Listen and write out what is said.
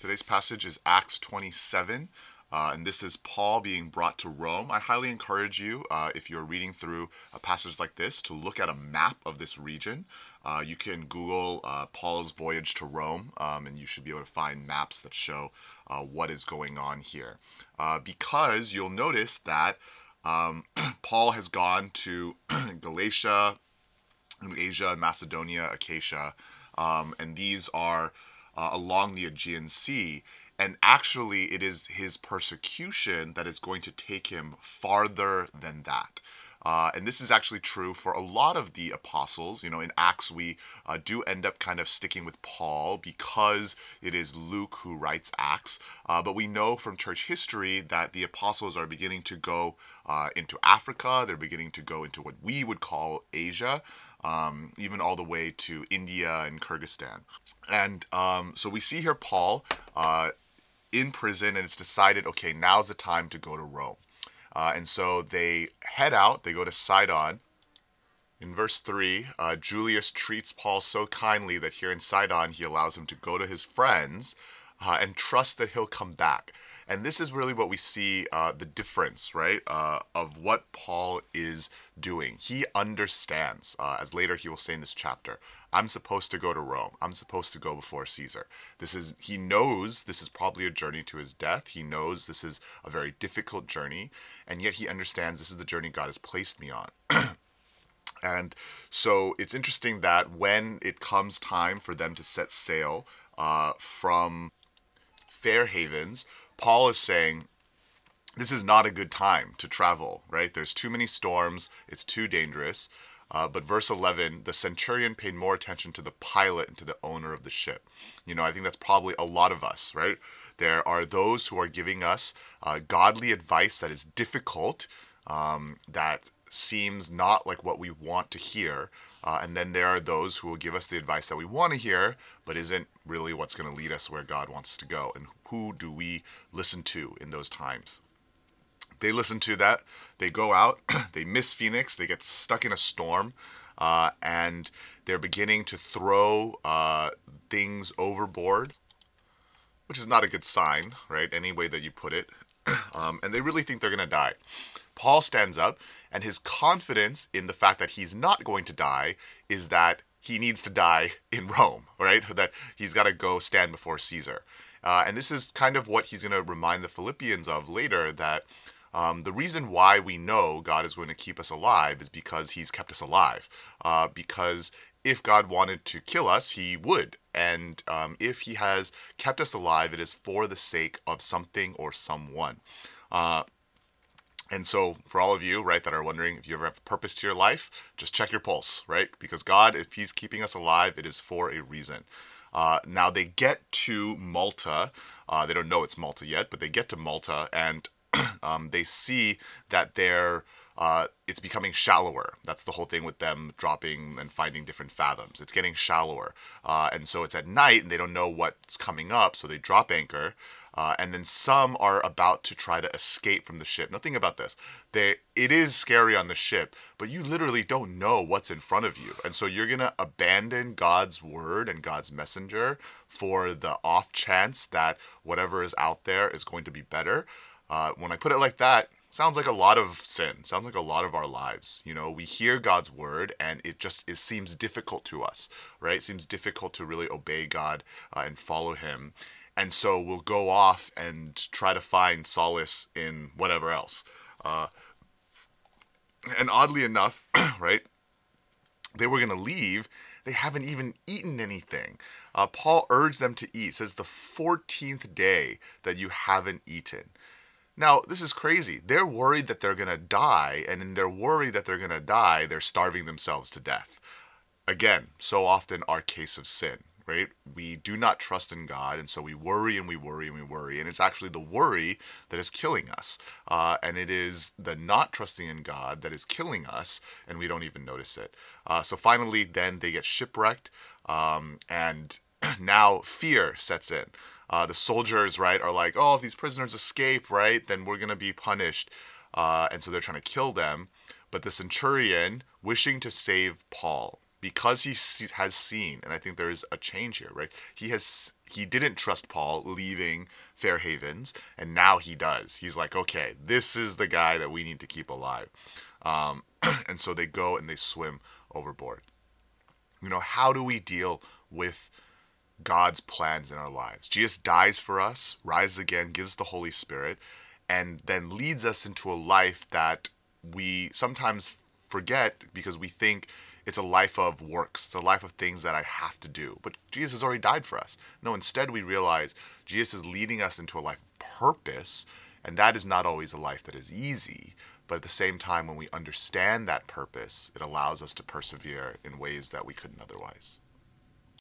Today's passage is Acts 27, uh, and this is Paul being brought to Rome. I highly encourage you, uh, if you're reading through a passage like this, to look at a map of this region. Uh, you can Google uh, Paul's voyage to Rome, um, and you should be able to find maps that show uh, what is going on here. Uh, because you'll notice that um, Paul has gone to Galatia, Asia, Macedonia, Achaia, um, and these are uh, along the Aegean Sea. And actually, it is his persecution that is going to take him farther than that. Uh, and this is actually true for a lot of the apostles. You know, in Acts, we uh, do end up kind of sticking with Paul because it is Luke who writes Acts. Uh, but we know from church history that the apostles are beginning to go uh, into Africa, they're beginning to go into what we would call Asia, um, even all the way to India and Kyrgyzstan. And um, so we see here Paul uh, in prison, and it's decided okay, now's the time to go to Rome. Uh, and so they head out, they go to Sidon. In verse 3, uh, Julius treats Paul so kindly that here in Sidon he allows him to go to his friends uh, and trust that he'll come back. And this is really what we see uh, the difference, right, uh, of what Paul is doing. He understands, uh, as later he will say in this chapter, I'm supposed to go to Rome. I'm supposed to go before Caesar. This is he knows this is probably a journey to his death. He knows this is a very difficult journey, and yet he understands this is the journey God has placed me on. And so it's interesting that when it comes time for them to set sail uh, from Fair Havens, Paul is saying, this is not a good time to travel, right? There's too many storms, it's too dangerous. Uh, but verse 11, the centurion paid more attention to the pilot and to the owner of the ship. You know, I think that's probably a lot of us, right? There are those who are giving us uh, godly advice that is difficult, um, that seems not like what we want to hear. Uh, and then there are those who will give us the advice that we want to hear, but isn't really what's going to lead us where God wants to go. And who do we listen to in those times? They listen to that. They go out, they miss Phoenix, they get stuck in a storm, uh, and they're beginning to throw uh, things overboard, which is not a good sign, right? Any way that you put it. Um, and they really think they're going to die. Paul stands up, and his confidence in the fact that he's not going to die is that he needs to die in Rome, right? That he's got to go stand before Caesar. Uh, and this is kind of what he's going to remind the Philippians of later that um, the reason why we know God is going to keep us alive is because he's kept us alive. Uh, because if God wanted to kill us, he would. And um, if he has kept us alive, it is for the sake of something or someone. Uh, and so, for all of you, right, that are wondering if you ever have a purpose to your life, just check your pulse, right? Because God, if He's keeping us alive, it is for a reason. Uh, now, they get to Malta. Uh, they don't know it's Malta yet, but they get to Malta and um, they see that they're uh, it's becoming shallower. That's the whole thing with them dropping and finding different fathoms. It's getting shallower. Uh, and so it's at night and they don't know what's coming up, so they drop anchor. Uh, and then some are about to try to escape from the ship. Now think about this. They, it is scary on the ship, but you literally don't know what's in front of you. And so you're going to abandon God's word and God's messenger for the off chance that whatever is out there is going to be better. Uh, when I put it like that, sounds like a lot of sin sounds like a lot of our lives you know? We hear god's word and it just it seems difficult to us right? It seems difficult to really obey god uh, and follow him. And so we'll go off and try to find solace in whatever else. Uh, and oddly enough right they were going to leave. They haven't even eaten anything. Uh, paul urged them to eat. Says the 14th day that you haven't eaten now, this is crazy. They're worried that they're going to die, and in their worry that they're going to die, they're starving themselves to death. Again, so often our case of sin, right? We do not trust in God, and so we worry and we worry and we worry, and it's actually the worry that is killing us. Uh, and it is the not trusting in God that is killing us, and we don't even notice it. Uh, so finally, then they get shipwrecked, um, and now fear sets in uh, the soldiers, right, are like, oh, if these prisoners escape, right, then we're to be punished. Uh, and so they're trying to kill them. But the centurion, wishing to save Paul, because he has seen, and I think there is a change here, right? He has he didn't trust Paul leaving Fair Havens, and now he does. He's like, okay, this is the guy that we need to keep alive. Um, and so they go and they swim overboard. You know, how do we deal with God's plans in our lives? Jesus dies for us, rises again, gives the Holy Spirit, and then leads us into a life that we sometimes forget because we think it's a life of works. It's a life of things that I have to do. But Jesus has already died for us. No, instead we realize Jesus is leading us into a life of purpose, and that is not always a life that is easy. But at the same time, when we understand that purpose, it allows us to persevere in ways that we couldn't otherwise.